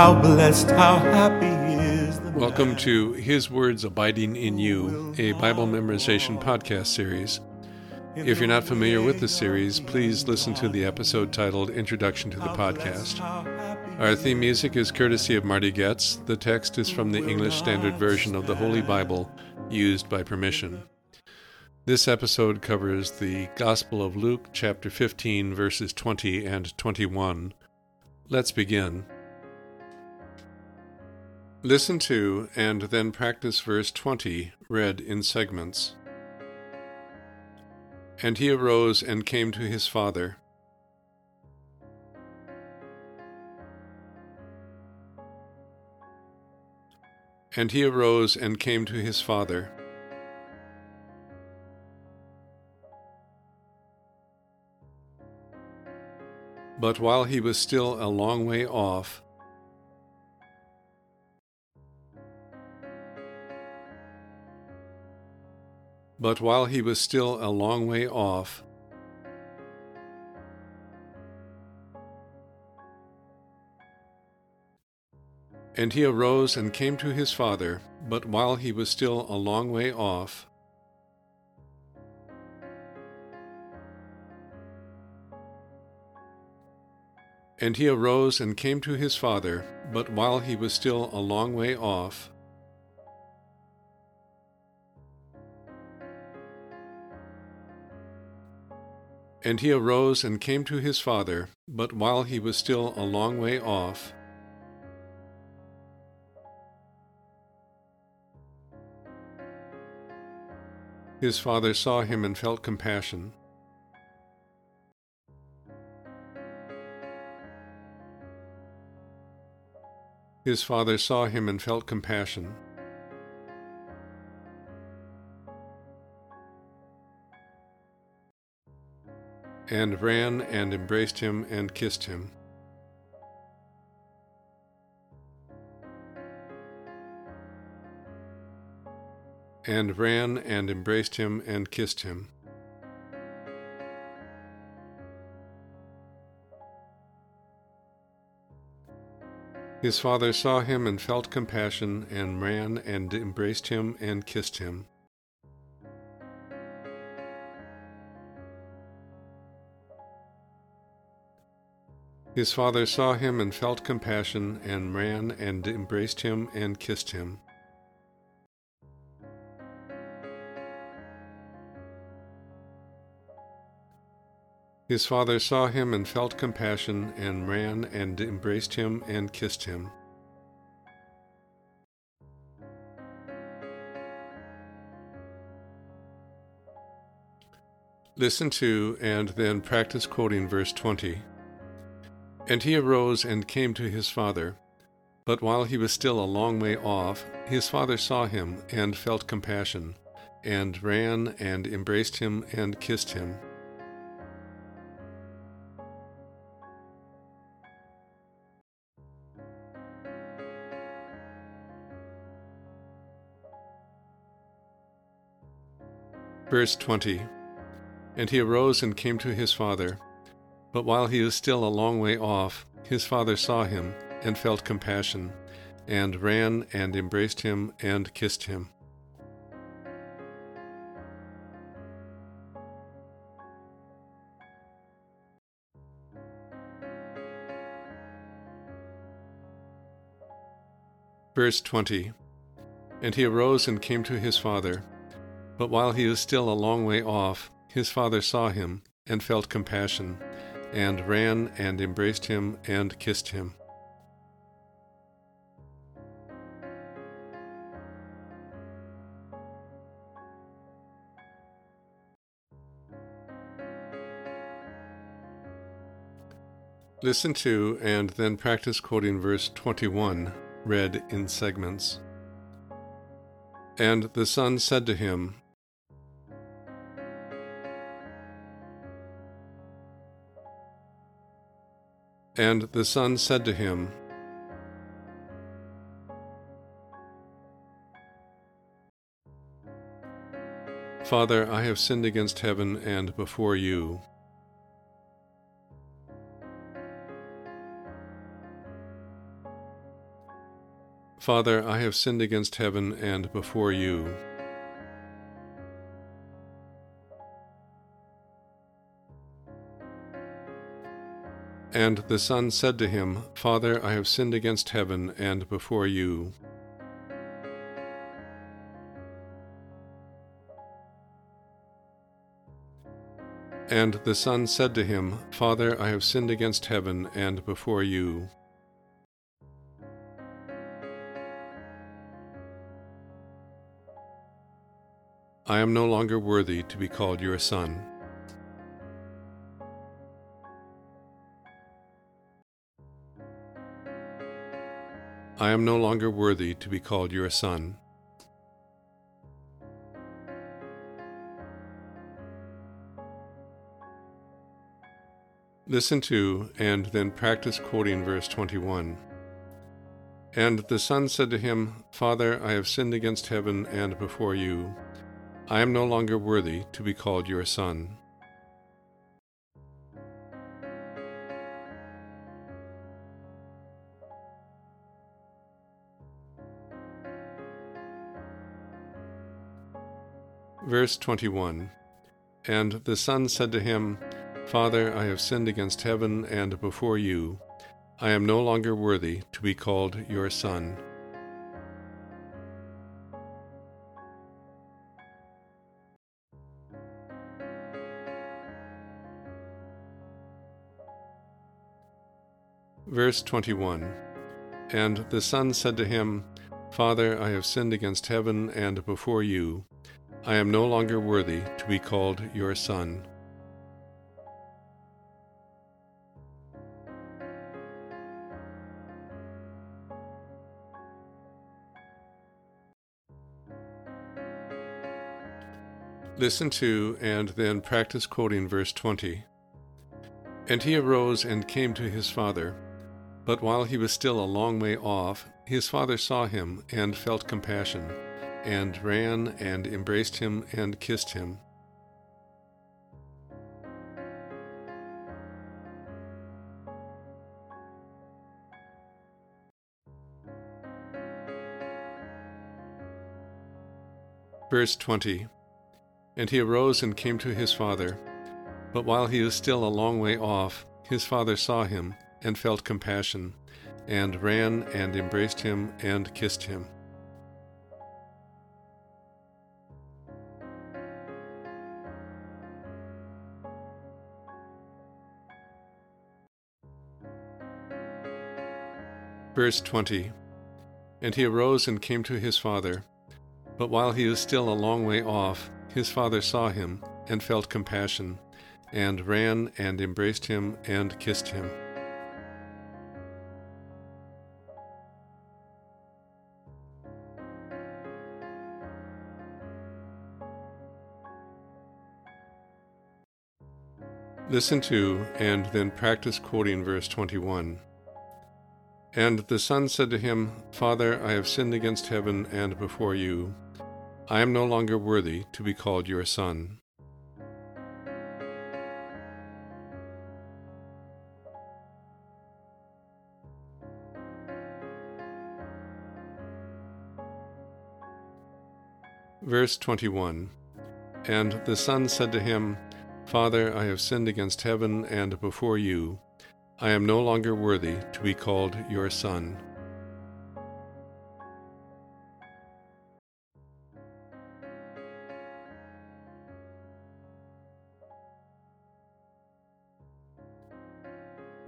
How blessed, how happy is the Welcome to His Words Abiding in You, a Bible memorization podcast series. If you're not familiar with the series, please listen to the episode titled Introduction to the Podcast. Our theme music is courtesy of Marty Goetz. The text is from the English Standard Version of the Holy Bible, used by permission. This episode covers the Gospel of Luke, chapter 15, verses 20 and 21. Let's begin. Listen to and then practice verse 20, read in segments. And he arose and came to his father. And he arose and came to his father. But while he was still a long way off, But while he was still a long way off, And he arose and came to his father, but while he was still a long way off, And he arose and came to his father, but while he was still a long way off, And he arose and came to his father, but while he was still a long way off, his father saw him and felt compassion. His father saw him and felt compassion. And ran and embraced him and kissed him. And ran and embraced him and kissed him. His father saw him and felt compassion, and ran and embraced him and kissed him. His father saw him and felt compassion, and ran and embraced him and kissed him. His father saw him and felt compassion, and ran and embraced him and kissed him. Listen to and then practice quoting verse 20. And he arose and came to his father. But while he was still a long way off, his father saw him and felt compassion, and ran and embraced him and kissed him. Verse 20 And he arose and came to his father. But while he was still a long way off, his father saw him and felt compassion, and ran and embraced him and kissed him. Verse 20 And he arose and came to his father. But while he was still a long way off, his father saw him and felt compassion and ran and embraced him and kissed him. Listen to and then practice quoting verse 21, read in segments. And the son said to him, And the son said to him, Father, I have sinned against heaven and before you. Father, I have sinned against heaven and before you. And the son said to him, Father, I have sinned against heaven and before you. And the son said to him, Father, I have sinned against heaven and before you. I am no longer worthy to be called your son. I am no longer worthy to be called your son. Listen to and then practice quoting verse 21. And the son said to him, Father, I have sinned against heaven and before you. I am no longer worthy to be called your son. Verse 21 And the son said to him, Father, I have sinned against heaven and before you. I am no longer worthy to be called your son. Verse 21 And the son said to him, Father, I have sinned against heaven and before you. I am no longer worthy to be called your son. Listen to and then practice quoting verse 20. And he arose and came to his father. But while he was still a long way off, his father saw him and felt compassion and ran and embraced him and kissed him. Verse 20 And he arose and came to his father. But while he was still a long way off, his father saw him and felt compassion, and ran and embraced him and kissed him. Verse 20 And he arose and came to his father. But while he was still a long way off, his father saw him and felt compassion, and ran and embraced him and kissed him. Listen to and then practice quoting verse 21. And the son said to him, Father, I have sinned against heaven and before you. I am no longer worthy to be called your son. Verse 21 And the son said to him, Father, I have sinned against heaven and before you. I am no longer worthy to be called your son.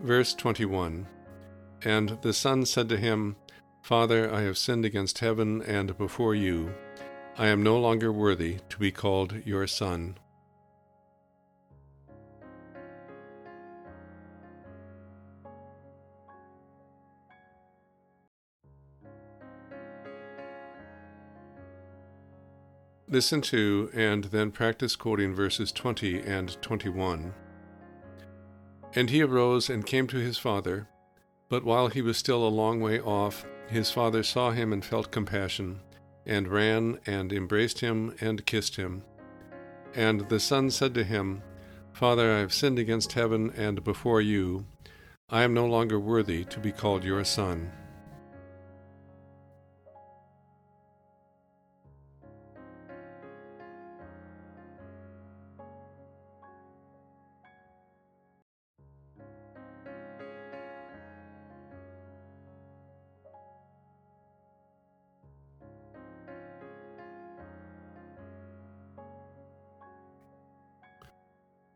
Verse 21 And the son said to him, Father, I have sinned against heaven and before you. I am no longer worthy to be called your son. Listen to and then practice quoting verses 20 and 21. And he arose and came to his father, but while he was still a long way off, his father saw him and felt compassion, and ran and embraced him and kissed him. And the son said to him, Father, I have sinned against heaven and before you. I am no longer worthy to be called your son.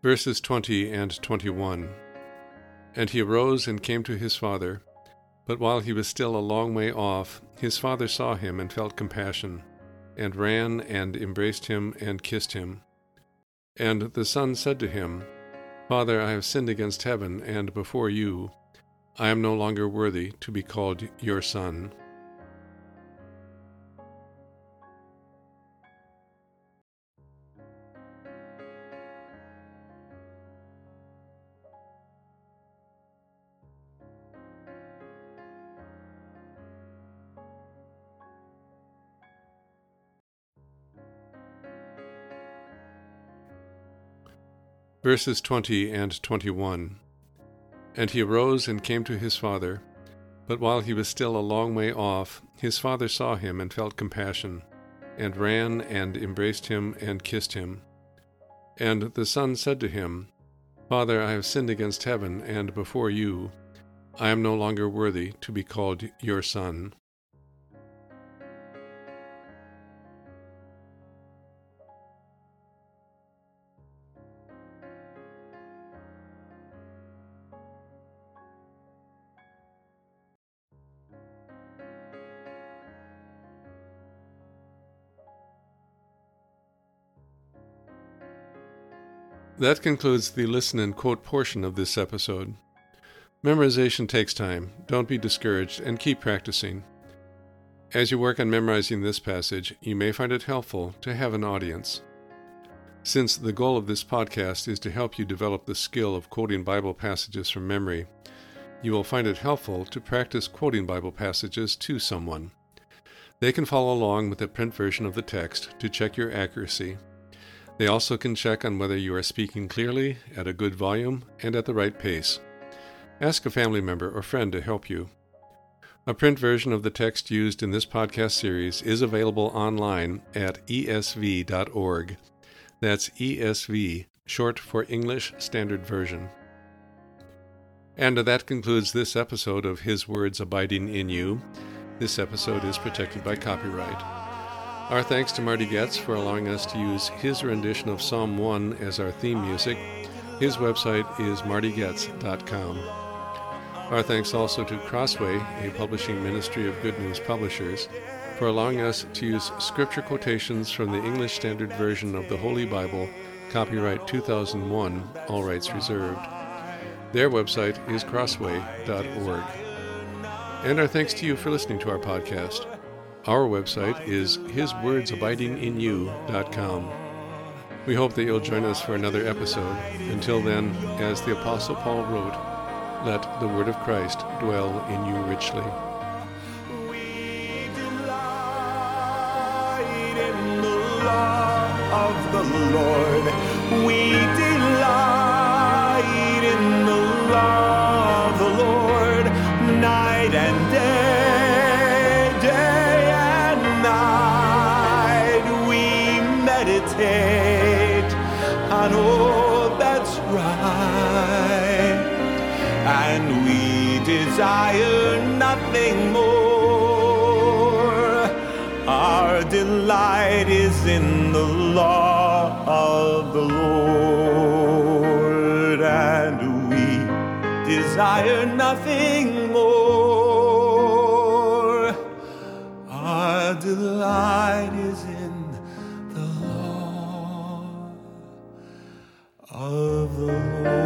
Verses 20 and 21. And he arose and came to his father. But while he was still a long way off, his father saw him and felt compassion, and ran and embraced him and kissed him. And the son said to him, Father, I have sinned against heaven and before you. I am no longer worthy to be called your son. Verses 20 and 21. And he arose and came to his father. But while he was still a long way off, his father saw him and felt compassion, and ran and embraced him and kissed him. And the son said to him, Father, I have sinned against heaven and before you. I am no longer worthy to be called your son. That concludes the listen and quote portion of this episode. Memorization takes time. Don't be discouraged and keep practicing. As you work on memorizing this passage, you may find it helpful to have an audience. Since the goal of this podcast is to help you develop the skill of quoting Bible passages from memory, you will find it helpful to practice quoting Bible passages to someone. They can follow along with a print version of the text to check your accuracy they also can check on whether you are speaking clearly, at a good volume, and at the right pace. Ask a family member or friend to help you. A print version of the text used in this podcast series is available online at esv.org. That's ESV, short for English Standard Version. And that concludes this episode of His Words Abiding in You. This episode is protected by copyright. Our thanks to Marty Goetz for allowing us to use his rendition of Psalm 1 as our theme music. His website is martygoetz.com. Our thanks also to Crossway, a publishing ministry of Good News Publishers, for allowing us to use scripture quotations from the English Standard Version of the Holy Bible, copyright 2001, all rights reserved. Their website is crossway.org. And our thanks to you for listening to our podcast. Our website is hiswordsabidinginyou.com. We hope that you'll join us for another episode. Until then, as the Apostle Paul wrote, let the word of Christ dwell in you richly. We delight in the law of the Lord. We delight in the law of the Lord night and day, that's right, and we desire nothing more. Our delight is in the law of the Lord, and we desire nothing more. Our delight of the Lord.